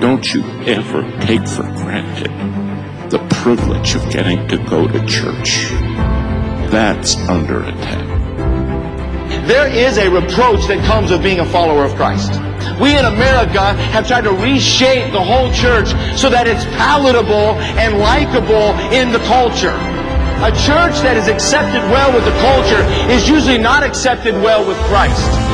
Don't you ever take for granted the privilege of getting to go to church. That's under attack. There is a reproach that comes with being a follower of Christ. We in America have tried to reshape the whole church so that it's palatable and likable in the culture. A church that is accepted well with the culture is usually not accepted well with Christ.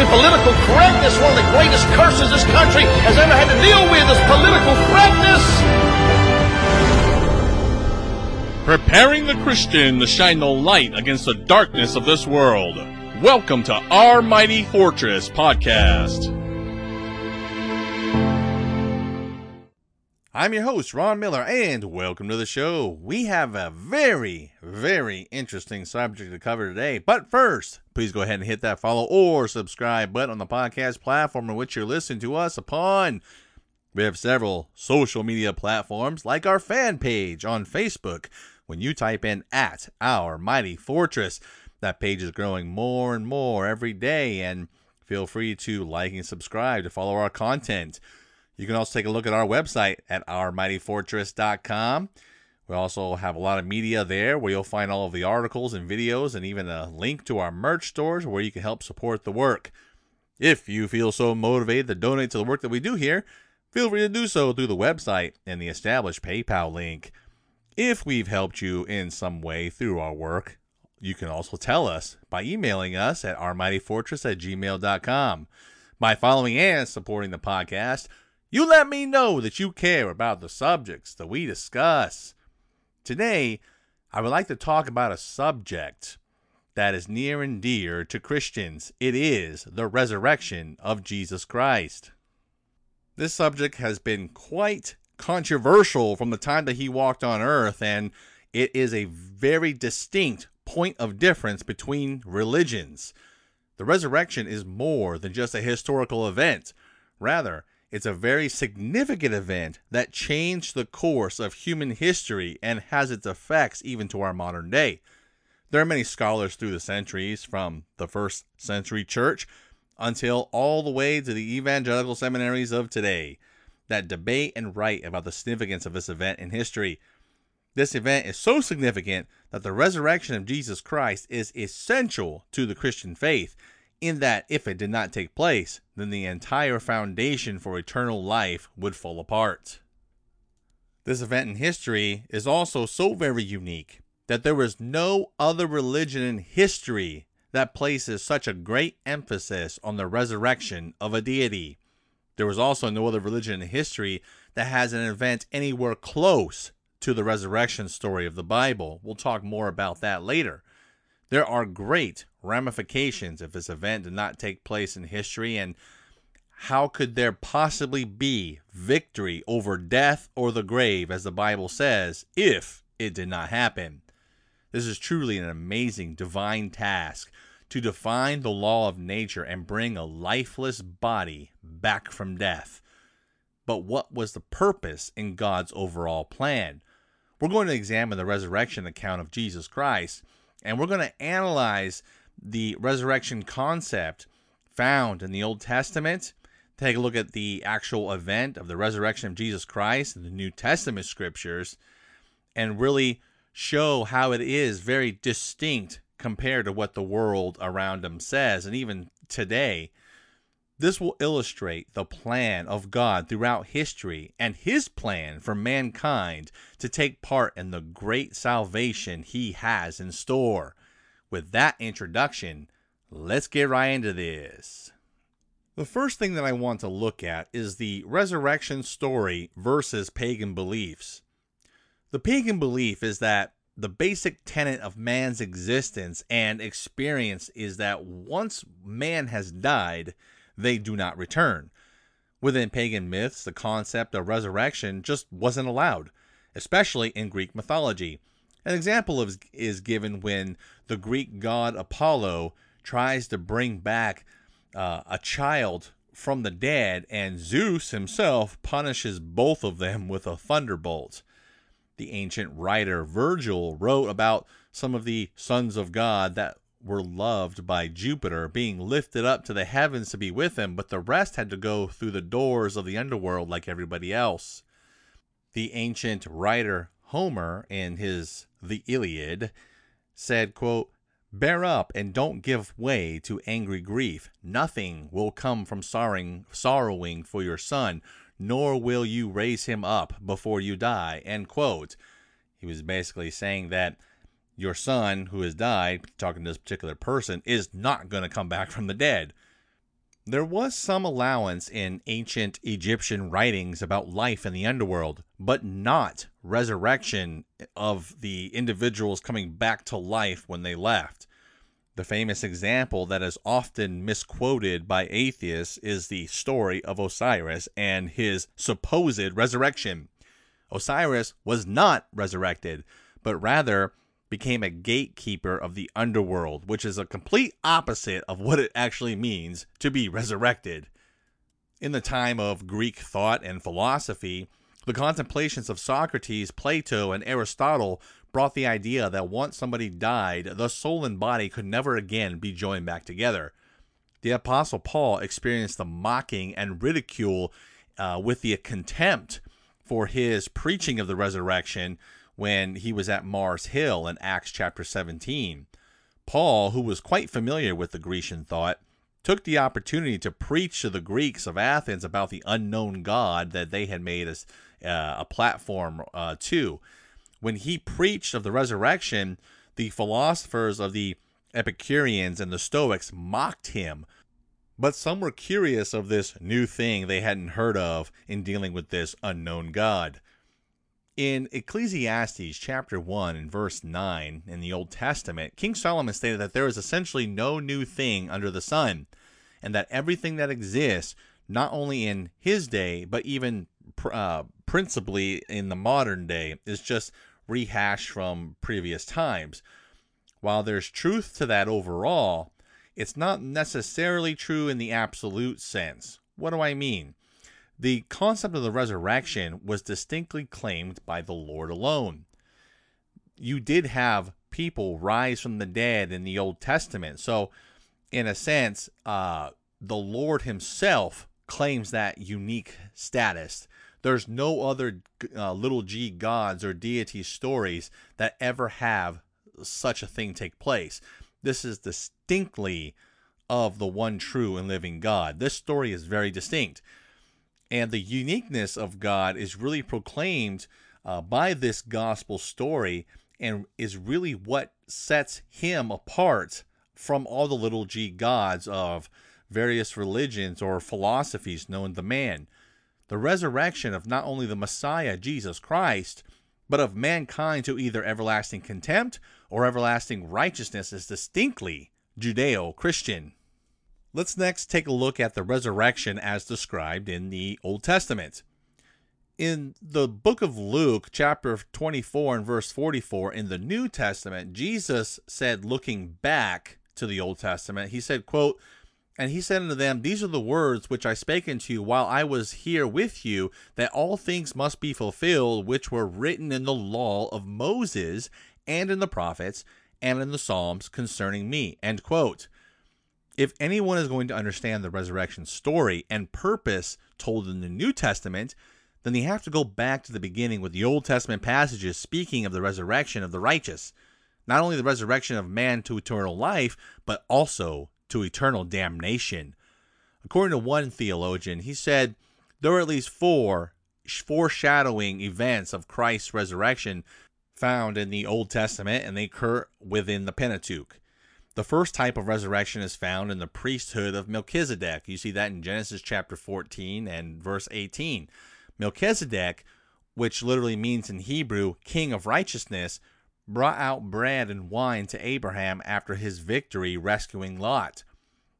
to political correctness. One of the greatest curses this country has ever had to deal with is political correctness. Preparing the Christian to shine the light against the darkness of this world. Welcome to Our Mighty Fortress podcast. I'm your host, Ron Miller, and welcome to the show. We have a very, very interesting subject to cover today. But first, please go ahead and hit that follow or subscribe button on the podcast platform in which you're listening to us upon. We have several social media platforms like our fan page on Facebook. When you type in at our mighty fortress, that page is growing more and more every day. And feel free to like and subscribe to follow our content. You can also take a look at our website at ourmightyfortress.com. We also have a lot of media there where you'll find all of the articles and videos and even a link to our merch stores where you can help support the work. If you feel so motivated to donate to the work that we do here, feel free to do so through the website and the established PayPal link. If we've helped you in some way through our work, you can also tell us by emailing us at ourmightyfortress at gmail.com. By following and supporting the podcast, you let me know that you care about the subjects that we discuss. Today, I would like to talk about a subject that is near and dear to Christians. It is the resurrection of Jesus Christ. This subject has been quite controversial from the time that he walked on earth, and it is a very distinct point of difference between religions. The resurrection is more than just a historical event. Rather, it's a very significant event that changed the course of human history and has its effects even to our modern day. There are many scholars through the centuries, from the first century church until all the way to the evangelical seminaries of today, that debate and write about the significance of this event in history. This event is so significant that the resurrection of Jesus Christ is essential to the Christian faith, in that if it did not take place, then the entire foundation for eternal life would fall apart. This event in history is also so very unique that there is no other religion in history that places such a great emphasis on the resurrection of a deity. There was also no other religion in history that has an event anywhere close to the resurrection story of the Bible. We'll talk more about that later. There are great ramifications if this event did not take place in history, and how could there possibly be victory over death or the grave, as the Bible says, if it did not happen? This is truly an amazing divine task to define the law of nature and bring a lifeless body back from death. But what was the purpose in God's overall plan? We're going to examine the resurrection account of Jesus Christ, and we're going to analyze the resurrection concept found in the Old Testament. Take a look at the actual event of the resurrection of Jesus Christ in the New Testament scriptures and really show how it is very distinct compared to what the world around them says. And even today, this will illustrate the plan of God throughout history and his plan for mankind to take part in the great salvation he has in store. With that introduction, let's get right into this. The first thing that I want to look at is the resurrection story versus pagan beliefs. The pagan belief is that the basic tenet of man's existence and experience is that once man has died, they do not return. Within pagan myths, the concept of resurrection just wasn't allowed, especially in Greek mythology. An example of, is given when the Greek god Apollo tries to bring back uh, a child from the dead, and Zeus himself punishes both of them with a thunderbolt. The ancient writer Virgil wrote about some of the sons of God that were loved by Jupiter, being lifted up to the heavens to be with him, but the rest had to go through the doors of the underworld like everybody else. The ancient writer Homer, in his The Iliad, said, quote, Bear up and don't give way to angry grief. Nothing will come from sorrowing, sorrowing for your son, nor will you raise him up before you die. End quote. He was basically saying that your son who has died, talking to this particular person, is not going to come back from the dead. There was some allowance in ancient Egyptian writings about life in the underworld, but not resurrection of the individuals coming back to life when they left. The famous example that is often misquoted by atheists is the story of Osiris and his supposed resurrection. Osiris was not resurrected, but rather became a gatekeeper of the underworld, which is a complete opposite of what it actually means to be resurrected. In the time of Greek thought and philosophy, the contemplations of Socrates, Plato, and Aristotle brought the idea that once somebody died, the soul and body could never again be joined back together. The Apostle Paul experienced the mocking and ridicule uh, with the contempt for his preaching of the resurrection when he was at Mars Hill in Acts chapter 17. Paul, who was quite familiar with the Grecian thought, took the opportunity to preach to the Greeks of Athens about the unknown God that they had made as uh, a platform uh, to. When he preached of the resurrection, the philosophers of the Epicureans and the Stoics mocked him. But some were curious of this new thing they hadn't heard of in dealing with this unknown God. In Ecclesiastes chapter 1 and verse 9 in the Old Testament, King Solomon stated that there is essentially no new thing under the sun, and that everything that exists, not only in his day, but even uh, principally in the modern day, is just rehashed from previous times. While there's truth to that overall, it's not necessarily true in the absolute sense. What do I mean? The concept of the resurrection was distinctly claimed by the Lord alone. You did have people rise from the dead in the Old Testament. So, in a sense, uh, the Lord Himself claims that unique status. There's no other uh, little g gods or deity stories that ever have such a thing take place. This is distinctly of the one true and living God. This story is very distinct. And the uniqueness of God is really proclaimed uh, by this gospel story and is really what sets him apart from all the little g gods of various religions or philosophies known to man. The resurrection of not only the Messiah, Jesus Christ, but of mankind to either everlasting contempt or everlasting righteousness is distinctly Judeo Christian. Let's next take a look at the resurrection as described in the Old Testament. In the book of Luke, chapter 24 and verse 44, in the New Testament, Jesus said, looking back to the Old Testament, he said, quote, and he said unto them, These are the words which I spake unto you while I was here with you, that all things must be fulfilled which were written in the law of Moses, and in the prophets, and in the Psalms concerning me. End quote if anyone is going to understand the resurrection story and purpose told in the New Testament, then they have to go back to the beginning with the Old Testament passages speaking of the resurrection of the righteous. Not only the resurrection of man to eternal life, but also to eternal damnation. According to one theologian, he said there are at least four foreshadowing events of Christ's resurrection found in the Old Testament, and they occur within the Pentateuch. The first type of resurrection is found in the priesthood of Melchizedek. You see that in Genesis chapter 14 and verse 18. Melchizedek, which literally means in Hebrew, king of righteousness, brought out bread and wine to Abraham after his victory rescuing Lot.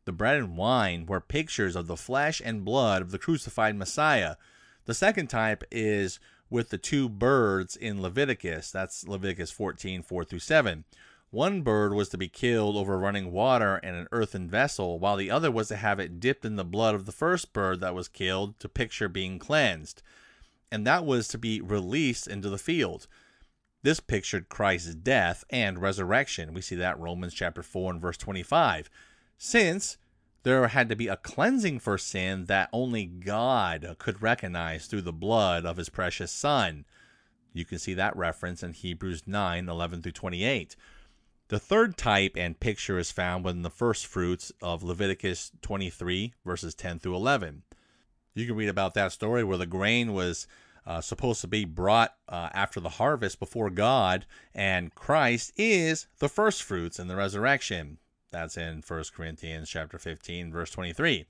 The bread and wine were pictures of the flesh and blood of the crucified Messiah. The second type is with the two birds in Leviticus. That's Leviticus 14 4 through 7. One bird was to be killed over running water in an earthen vessel, while the other was to have it dipped in the blood of the first bird that was killed to picture being cleansed. And that was to be released into the field. This pictured Christ's death and resurrection. We see that Romans chapter 4 and verse 25. Since there had to be a cleansing for sin that only God could recognize through the blood of his precious Son. You can see that reference in Hebrews 9 11 through 28. The third type and picture is found within the first fruits of Leviticus 23, verses 10 through 11. You can read about that story where the grain was uh, supposed to be brought uh, after the harvest before God, and Christ is the first fruits in the resurrection. That's in 1 Corinthians chapter 15, verse 23.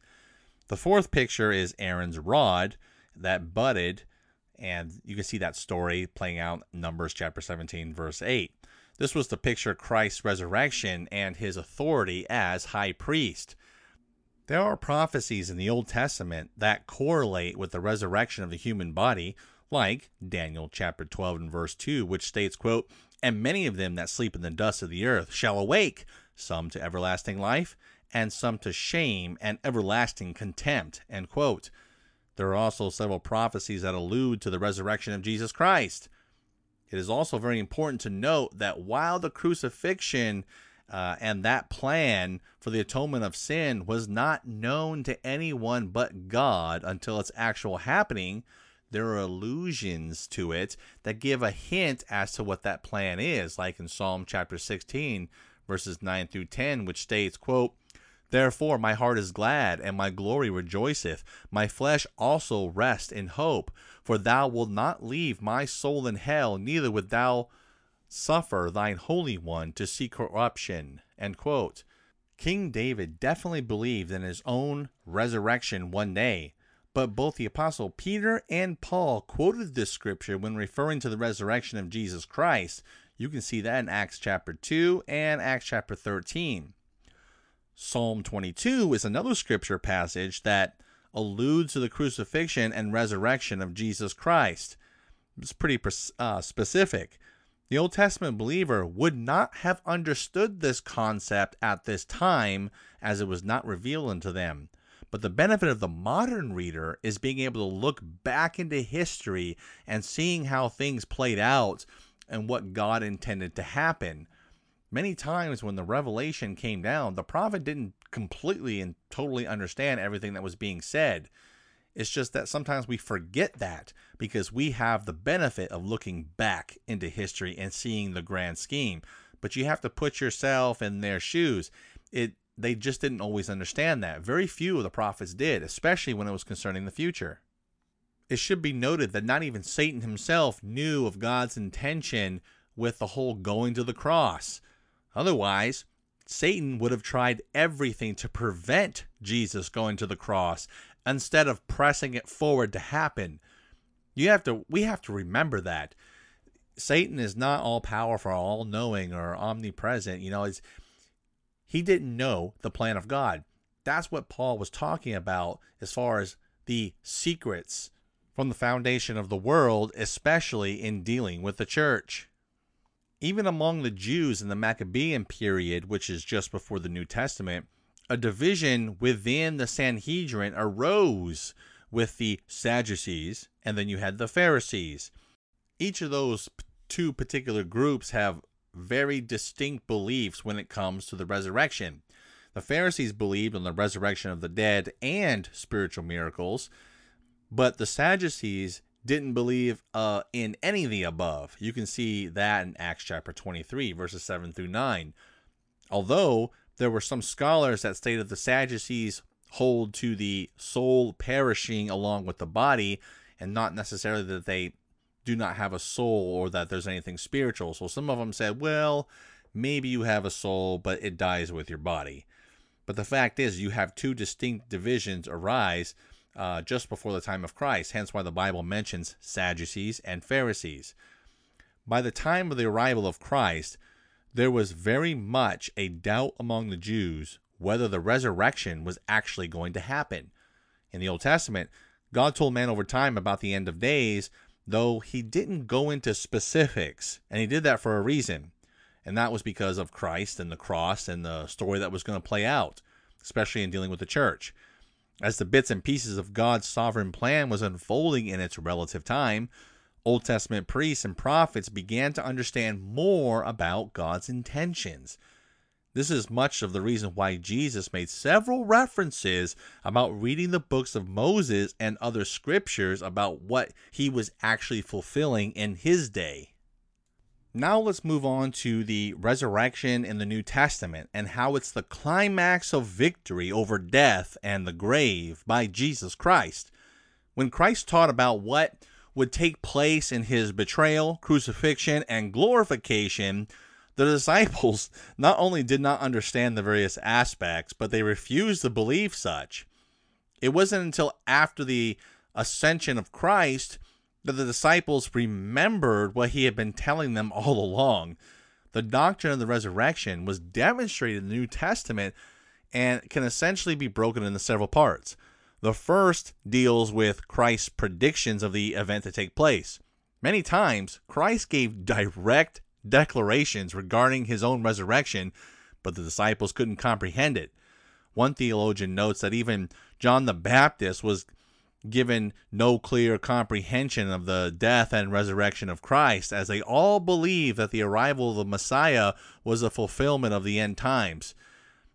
The fourth picture is Aaron's rod that budded, and you can see that story playing out Numbers chapter 17, verse 8. This was to picture Christ's resurrection and his authority as high priest. There are prophecies in the Old Testament that correlate with the resurrection of the human body, like Daniel chapter 12 and verse 2, which states, quote, And many of them that sleep in the dust of the earth shall awake, some to everlasting life, and some to shame and everlasting contempt, end quote. There are also several prophecies that allude to the resurrection of Jesus Christ. It is also very important to note that while the crucifixion uh, and that plan for the atonement of sin was not known to anyone but God until its actual happening, there are allusions to it that give a hint as to what that plan is, like in Psalm chapter 16, verses 9 through 10, which states, quote, Therefore my heart is glad, and my glory rejoiceth. My flesh also rest in hope. For thou wilt not leave my soul in hell, neither wilt thou suffer thine Holy One to see corruption. King David definitely believed in his own resurrection one day. But both the Apostle Peter and Paul quoted this scripture when referring to the resurrection of Jesus Christ. You can see that in Acts chapter 2 and Acts chapter 13. Psalm 22 is another scripture passage that alludes to the crucifixion and resurrection of Jesus Christ. It's pretty uh, specific. The Old Testament believer would not have understood this concept at this time as it was not revealed unto them. But the benefit of the modern reader is being able to look back into history and seeing how things played out and what God intended to happen many times when the revelation came down, the prophet didn't completely and totally understand everything that was being said. It's just that sometimes we forget that because we have the benefit of looking back into history and seeing the grand scheme. But you have to put yourself in their shoes. It they just didn't always understand that. Very few of the prophets did, especially when it was concerning the future. It should be noted that not even Satan himself knew of God's intention with the whole going to the cross. Otherwise, Satan would have tried everything to prevent Jesus going to the cross instead of pressing it forward to happen. You have to we have to remember that. Satan is not all powerful, all knowing or omnipresent. You know, it's he didn't know the plan of God. That's what Paul was talking about as far as the secrets from the foundation of the world, especially in dealing with the church even among the Jews in the Maccabean period, which is just before the New Testament, a division within the Sanhedrin arose with the Sadducees, and then you had the Pharisees. Each of those two particular groups have very distinct beliefs when it comes to the resurrection. The Pharisees believed in the resurrection of the dead and spiritual miracles, but the Sadducees didn't believe uh, in any of the above. You can see that in Acts chapter 23, verses 7 through 9. Although there were some scholars that stated the Sadducees hold to the soul perishing along with the body, and not necessarily that they do not have a soul or that there's anything spiritual. So some of them said, well, maybe you have a soul, but it dies with your body. But the fact is, you have two distinct divisions arise uh, just before the time of Christ, hence why the Bible mentions Sadducees and Pharisees. By the time of the arrival of Christ, there was very much a doubt among the Jews whether the resurrection was actually going to happen. In the Old Testament, God told man over time about the end of days, though he didn't go into specifics, and he did that for a reason. And that was because of Christ and the cross and the story that was going to play out, especially in dealing with the church. As the bits and pieces of God's sovereign plan was unfolding in its relative time, Old Testament priests and prophets began to understand more about God's intentions. This is much of the reason why Jesus made several references about reading the books of Moses and other scriptures about what he was actually fulfilling in his day. Now let's move on to the resurrection in the New Testament and how it's the climax of victory over death and the grave by Jesus Christ. When Christ taught about what would take place in his betrayal, crucifixion, and glorification, the disciples not only did not understand the various aspects, but they refused to believe such. It wasn't until after the ascension of Christ that the disciples remembered what he had been telling them all along. The doctrine of the resurrection was demonstrated in the New Testament and can essentially be broken into several parts. The first deals with Christ's predictions of the event to take place. Many times, Christ gave direct declarations regarding his own resurrection, but the disciples couldn't comprehend it. One theologian notes that even John the Baptist was given no clear comprehension of the death and resurrection of Christ, as they all believed that the arrival of the Messiah was a fulfillment of the end times.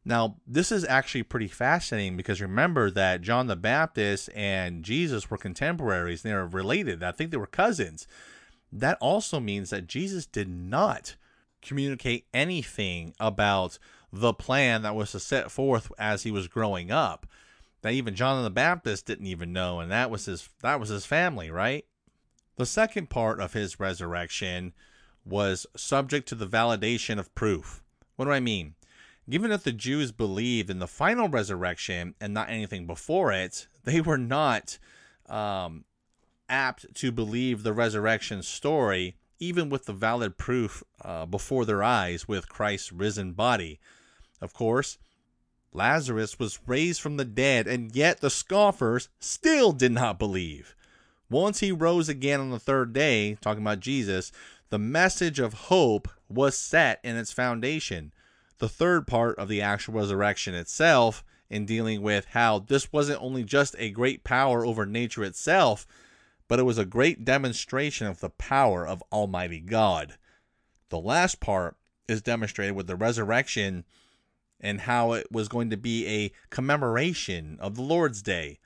Now, this is actually pretty fascinating because remember that John the Baptist and Jesus were contemporaries, they were related. I think they were cousins. That also means that Jesus did not communicate anything about the plan that was to set forth as he was growing up that even John the Baptist didn't even know, and that was his that was his family, right? The second part of his resurrection was subject to the validation of proof. What do I mean? Given that the Jews believed in the final resurrection and not anything before it, they were not um, apt to believe the resurrection story, even with the valid proof uh, before their eyes with Christ's risen body. Of course, Lazarus was raised from the dead, and yet the scoffers still did not believe. Once he rose again on the third day, talking about Jesus, the message of hope was set in its foundation. The third part of the actual resurrection itself, in dealing with how this wasn't only just a great power over nature itself, but it was a great demonstration of the power of Almighty God. The last part is demonstrated with the resurrection and how it was going to be a commemoration of the Lord's Day.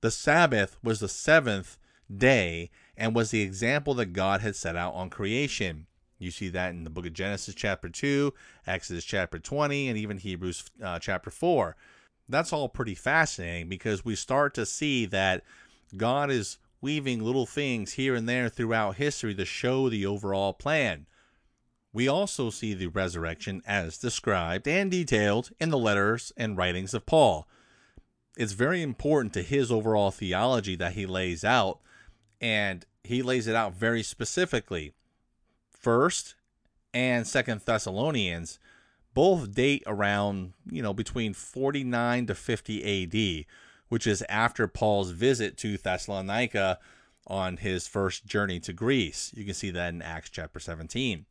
The Sabbath was the seventh day and was the example that God had set out on creation. You see that in the book of Genesis, chapter 2, Exodus, chapter 20, and even Hebrews, uh, chapter 4. That's all pretty fascinating because we start to see that God is weaving little things here and there throughout history to show the overall plan. We also see the resurrection as described and detailed in the letters and writings of Paul. It's very important to his overall theology that he lays out, and he lays it out very specifically. First and Second Thessalonians both date around, you know, between 49 to 50 AD, which is after Paul's visit to Thessalonica on his first journey to Greece. You can see that in Acts chapter 17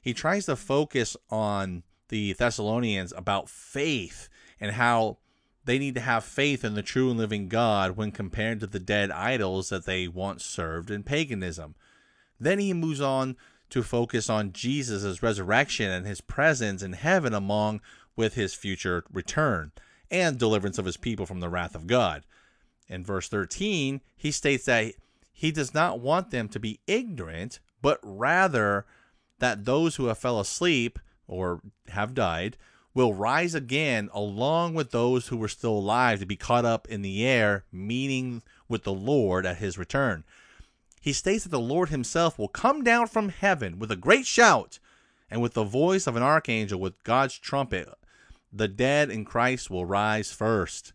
he tries to focus on the Thessalonians about faith and how they need to have faith in the true and living God when compared to the dead idols that they once served in paganism. Then he moves on to focus on Jesus' resurrection and his presence in heaven among with his future return and deliverance of his people from the wrath of God. In verse 13, he states that he does not want them to be ignorant, but rather that those who have fell asleep or have died will rise again along with those who were still alive to be caught up in the air, meeting with the Lord at his return. He states that the Lord himself will come down from heaven with a great shout and with the voice of an archangel with God's trumpet. The dead in Christ will rise first.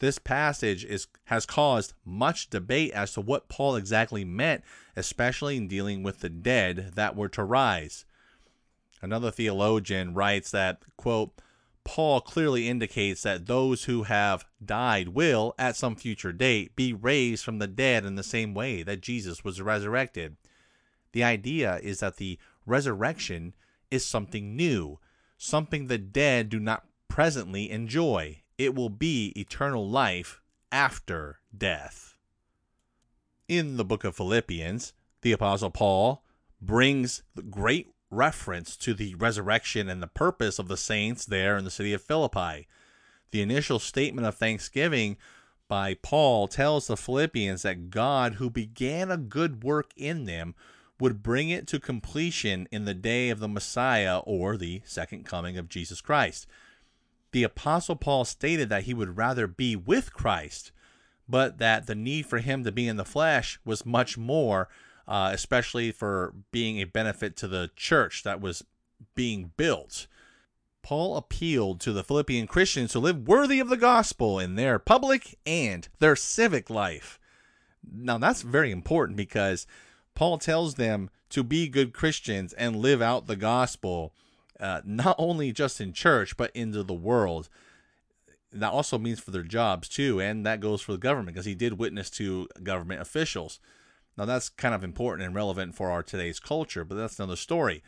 This passage is, has caused much debate as to what Paul exactly meant, especially in dealing with the dead that were to rise. Another theologian writes that, quote, Paul clearly indicates that those who have died will, at some future date, be raised from the dead in the same way that Jesus was resurrected. The idea is that the resurrection is something new, something the dead do not presently enjoy. It will be eternal life after death. In the book of Philippians, the Apostle Paul brings great reference to the resurrection and the purpose of the saints there in the city of Philippi. The initial statement of thanksgiving by Paul tells the Philippians that God, who began a good work in them, would bring it to completion in the day of the Messiah or the second coming of Jesus Christ. The Apostle Paul stated that he would rather be with Christ, but that the need for him to be in the flesh was much more uh, especially for being a benefit to the church that was being built. Paul appealed to the Philippian Christians to live worthy of the gospel in their public and their civic life. Now, that's very important because Paul tells them to be good Christians and live out the gospel, uh, not only just in church, but into the world. That also means for their jobs, too, and that goes for the government because he did witness to government officials. Now, that's kind of important and relevant for our today's culture, but that's another story.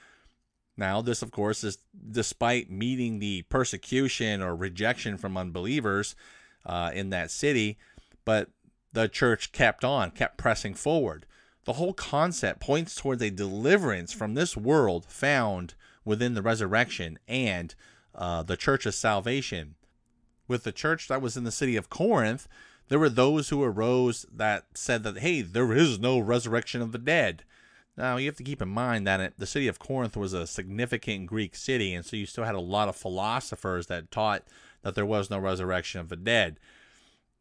Now, this, of course, is despite meeting the persecution or rejection from unbelievers uh, in that city, but the church kept on, kept pressing forward. The whole concept points towards a deliverance from this world found within the resurrection and uh, the church of salvation. With the church that was in the city of Corinth, there were those who arose that said that, hey, there is no resurrection of the dead. Now, you have to keep in mind that it, the city of Corinth was a significant Greek city, and so you still had a lot of philosophers that taught that there was no resurrection of the dead.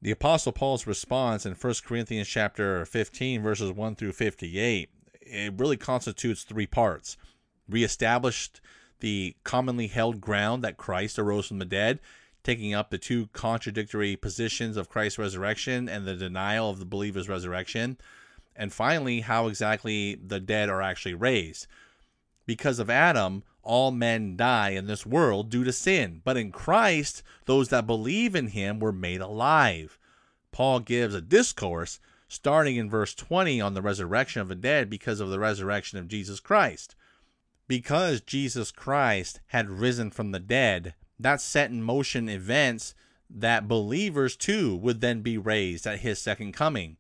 The Apostle Paul's response in 1 Corinthians chapter 15, verses 1 through 58, it really constitutes three parts. Reestablished the commonly held ground that Christ arose from the dead, taking up the two contradictory positions of Christ's resurrection and the denial of the believer's resurrection. And finally, how exactly the dead are actually raised. Because of Adam, all men die in this world due to sin, but in Christ, those that believe in him were made alive. Paul gives a discourse starting in verse 20 on the resurrection of the dead because of the resurrection of Jesus Christ. Because Jesus Christ had risen from the dead, that set in motion events that believers too would then be raised at his second coming.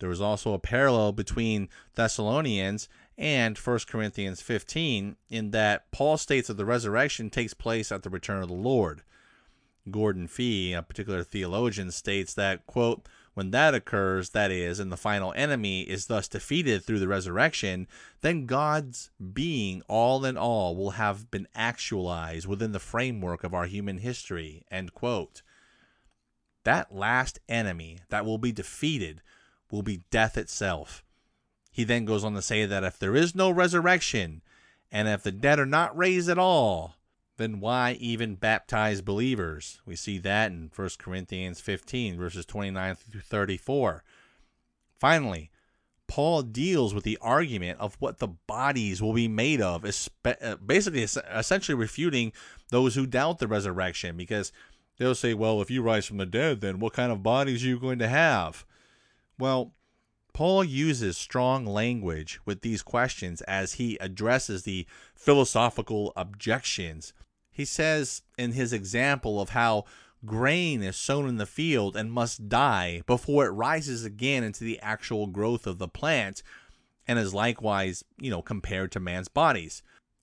There was also a parallel between Thessalonians and 1 Corinthians 15 in that Paul states that the resurrection takes place at the return of the Lord. Gordon Fee, a particular theologian, states that, quote, when that occurs, that is, and the final enemy is thus defeated through the resurrection, then God's being all in all will have been actualized within the framework of our human history. End quote. That last enemy that will be defeated will be death itself. He then goes on to say that if there is no resurrection, and if the dead are not raised at all, then why even baptize believers? We see that in 1 Corinthians 15, verses 29 through 34. Finally, Paul deals with the argument of what the bodies will be made of, uh, basically, essentially refuting those who doubt the resurrection, because they'll say, well, if you rise from the dead, then what kind of bodies are you going to have? Well, Paul uses strong language with these questions as he addresses the philosophical objections he says in his example of how grain is sown in the field and must die before it rises again into the actual growth of the plant and is likewise, you know, compared to man's bodies.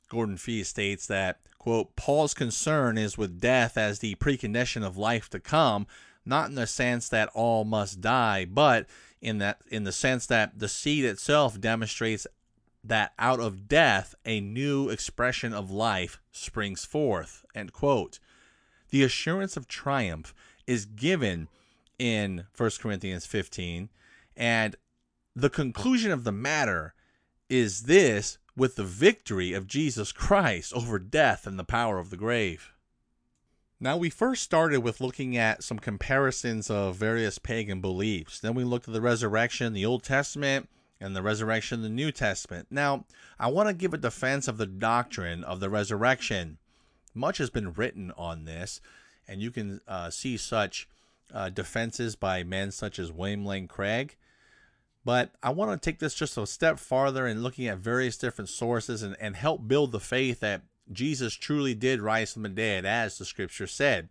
Gordon Fee states that, quote, Paul's concern is with death as the precondition of life to come, not in the sense that all must die, but in that in the sense that the seed itself demonstrates that out of death a new expression of life springs forth. End quote. The assurance of triumph is given in 1 Corinthians 15, and the conclusion of the matter is this with the victory of Jesus Christ over death and the power of the grave. Now, we first started with looking at some comparisons of various pagan beliefs. Then we looked at the resurrection, the Old Testament, and the resurrection in the New Testament. Now, I want to give a defense of the doctrine of the resurrection. much has been written on this, and you can uh, see such uh, defenses by men such as William Lane Craig. But I want to take this just a step farther in looking at various different sources and, and help build the faith that Jesus truly did rise from the dead, as the scripture said.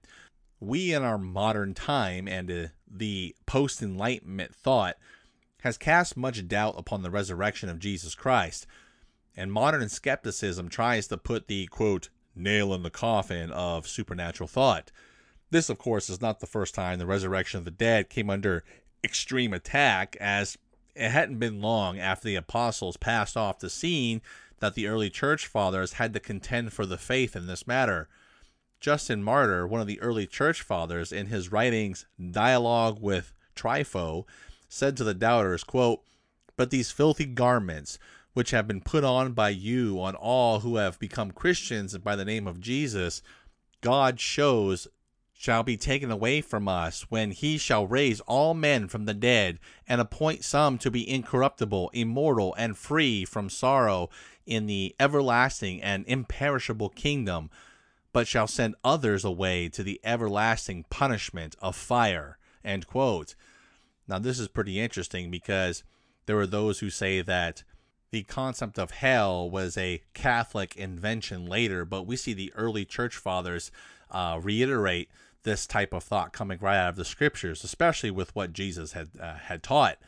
We in our modern time and uh, the post Enlightenment thought has cast much doubt upon the resurrection of Jesus Christ, and modern skepticism tries to put the quote, nail in the coffin of supernatural thought. This, of course, is not the first time the resurrection of the dead came under extreme attack, as it hadn't been long after the apostles passed off the scene that the early church fathers had to contend for the faith in this matter. Justin Martyr, one of the early church fathers, in his writings Dialogue with Trypho, said to the doubters, quote, But these filthy garments, which have been put on by you on all who have become Christians by the name of Jesus, God shows shall be taken away from us when he shall raise all men from the dead and appoint some to be incorruptible, immortal, and free from sorrow in the everlasting and imperishable kingdom, but shall send others away to the everlasting punishment of fire. Now, this is pretty interesting because there are those who say that the concept of hell was a Catholic invention later, but we see the early church fathers uh, reiterate this type of thought coming right out of the scriptures, especially with what Jesus had uh, had taught.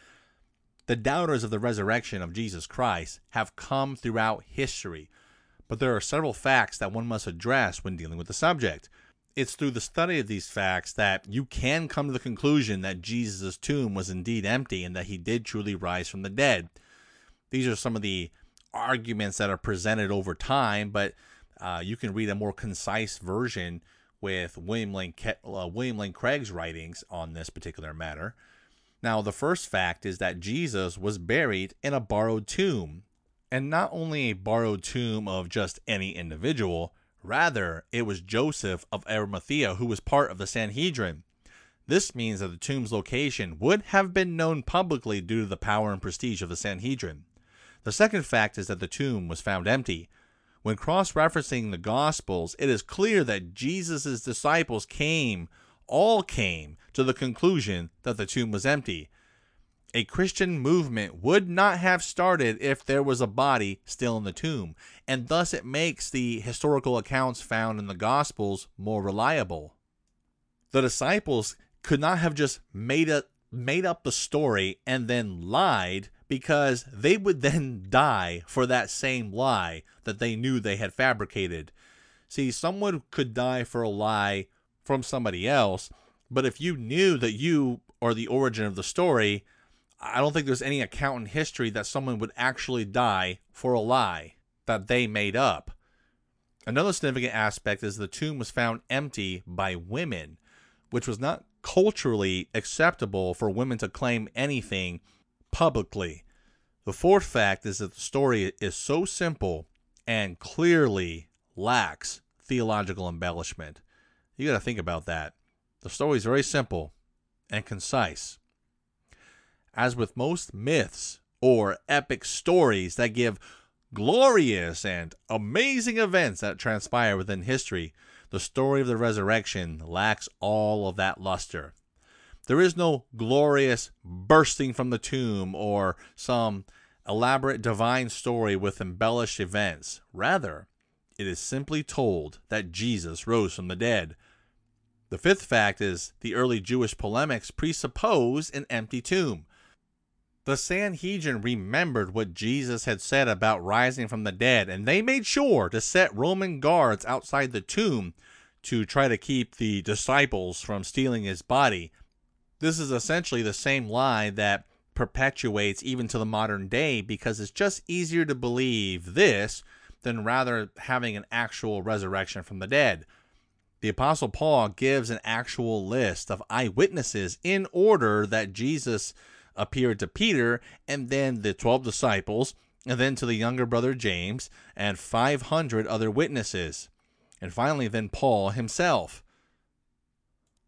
The doubters of the resurrection of Jesus Christ have come throughout history, but there are several facts that one must address when dealing with the subject. It's through the study of these facts that you can come to the conclusion that Jesus' tomb was indeed empty and that he did truly rise from the dead. These are some of the arguments that are presented over time, but uh, you can read a more concise version with William Lane, uh, William Lane Craig's writings on this particular matter. Now, the first fact is that Jesus was buried in a borrowed tomb, and not only a borrowed tomb of just any individual, rather, it was Joseph of Arimathea who was part of the Sanhedrin. This means that the tomb's location would have been known publicly due to the power and prestige of the Sanhedrin. The second fact is that the tomb was found empty, when cross referencing the Gospels, it is clear that Jesus' disciples came, all came, to the conclusion that the tomb was empty. A Christian movement would not have started if there was a body still in the tomb, and thus it makes the historical accounts found in the Gospels more reliable. The disciples could not have just made a made up the story and then lied because they would then die for that same lie that they knew they had fabricated. See, someone could die for a lie from somebody else, but if you knew that you are the origin of the story, I don't think there's any account in history that someone would actually die for a lie that they made up. Another significant aspect is the tomb was found empty by women, which was not culturally acceptable for women to claim anything publicly. The fourth fact is that the story is so simple and clearly lacks theological embellishment. You got to think about that. The story is very simple and concise. As with most myths or epic stories that give glorious and amazing events that transpire within history, the story of the resurrection lacks all of that luster. There is no glorious bursting from the tomb or some elaborate divine story with embellished events. Rather, it is simply told that Jesus rose from the dead. The fifth fact is the early Jewish polemics presuppose an empty tomb. The Sanhedrin remembered what Jesus had said about rising from the dead, and they made sure to set Roman guards outside the tomb to try to keep the disciples from stealing his body. This is essentially the same lie that perpetuates even to the modern day because it's just easier to believe this than rather having an actual resurrection from the dead. The Apostle Paul gives an actual list of eyewitnesses in order that Jesus appeared to Peter and then the 12 disciples and then to the younger brother James and 500 other witnesses. And finally, then Paul himself.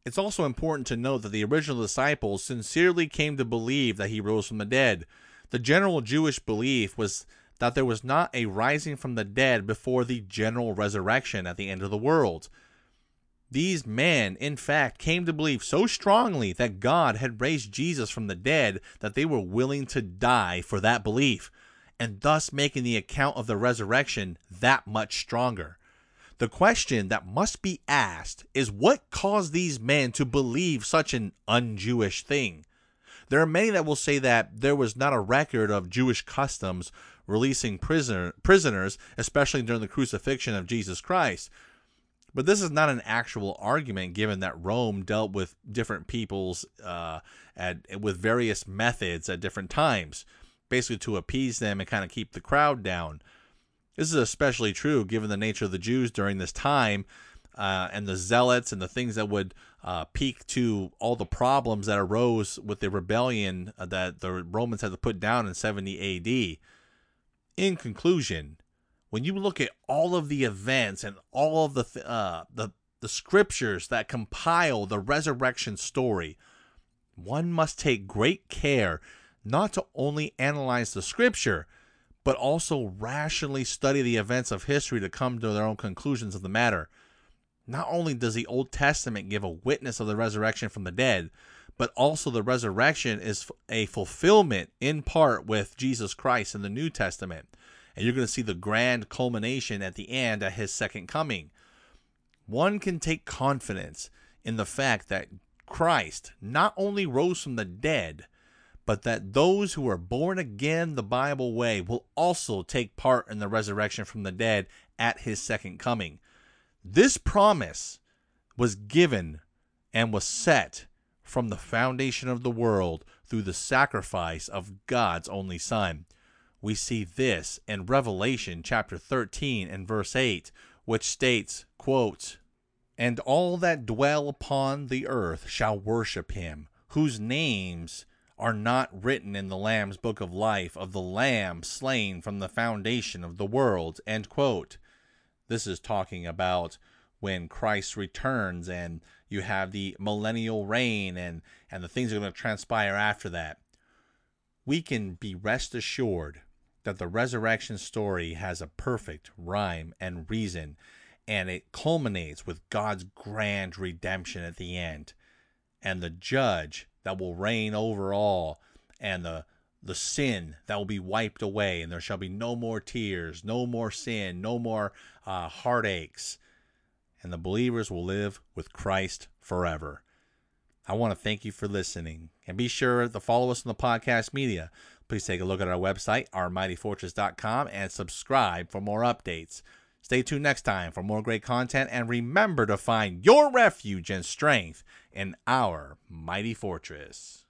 It's also important to note that the original disciples sincerely came to believe that he rose from the dead. The general Jewish belief was that there was not a rising from the dead before the general resurrection at the end of the world. These men, in fact, came to believe so strongly that God had raised Jesus from the dead that they were willing to die for that belief, and thus making the account of the resurrection that much stronger. The question that must be asked is what caused these men to believe such an un Jewish thing? There are many that will say that there was not a record of Jewish customs releasing prisoner, prisoners, especially during the crucifixion of Jesus Christ. But this is not an actual argument, given that Rome dealt with different peoples uh, at with various methods at different times, basically to appease them and kind of keep the crowd down. This is especially true given the nature of the Jews during this time uh, and the zealots and the things that would uh, peak to all the problems that arose with the rebellion that the Romans had to put down in 70 AD. In conclusion, when you look at all of the events and all of the uh, the the scriptures that compile the resurrection story, one must take great care not to only analyze the scripture, but also rationally study the events of history to come to their own conclusions of the matter. Not only does the Old Testament give a witness of the resurrection from the dead, but also the resurrection is a fulfillment in part with Jesus Christ in the New Testament and you're going to see the grand culmination at the end at his second coming. One can take confidence in the fact that Christ not only rose from the dead, but that those who are born again the Bible way will also take part in the resurrection from the dead at his second coming. This promise was given and was set from the foundation of the world through the sacrifice of God's only Son we see this in Revelation chapter 13 and verse 8, which states, quote, And all that dwell upon the earth shall worship him, whose names are not written in the Lamb's book of life of the Lamb slain from the foundation of the world. End quote. This is talking about when Christ returns and you have the millennial reign and, and the things are going to transpire after that. We can be rest assured that the resurrection story has a perfect rhyme and reason, and it culminates with God's grand redemption at the end, and the judge that will reign over all, and the the sin that will be wiped away, and there shall be no more tears, no more sin, no more uh, heartaches, and the believers will live with Christ forever. I want to thank you for listening, and be sure to follow us on the podcast media. Please take a look at our website, ourmightyfortress.com, and subscribe for more updates. Stay tuned next time for more great content, and remember to find your refuge and strength in our mighty fortress.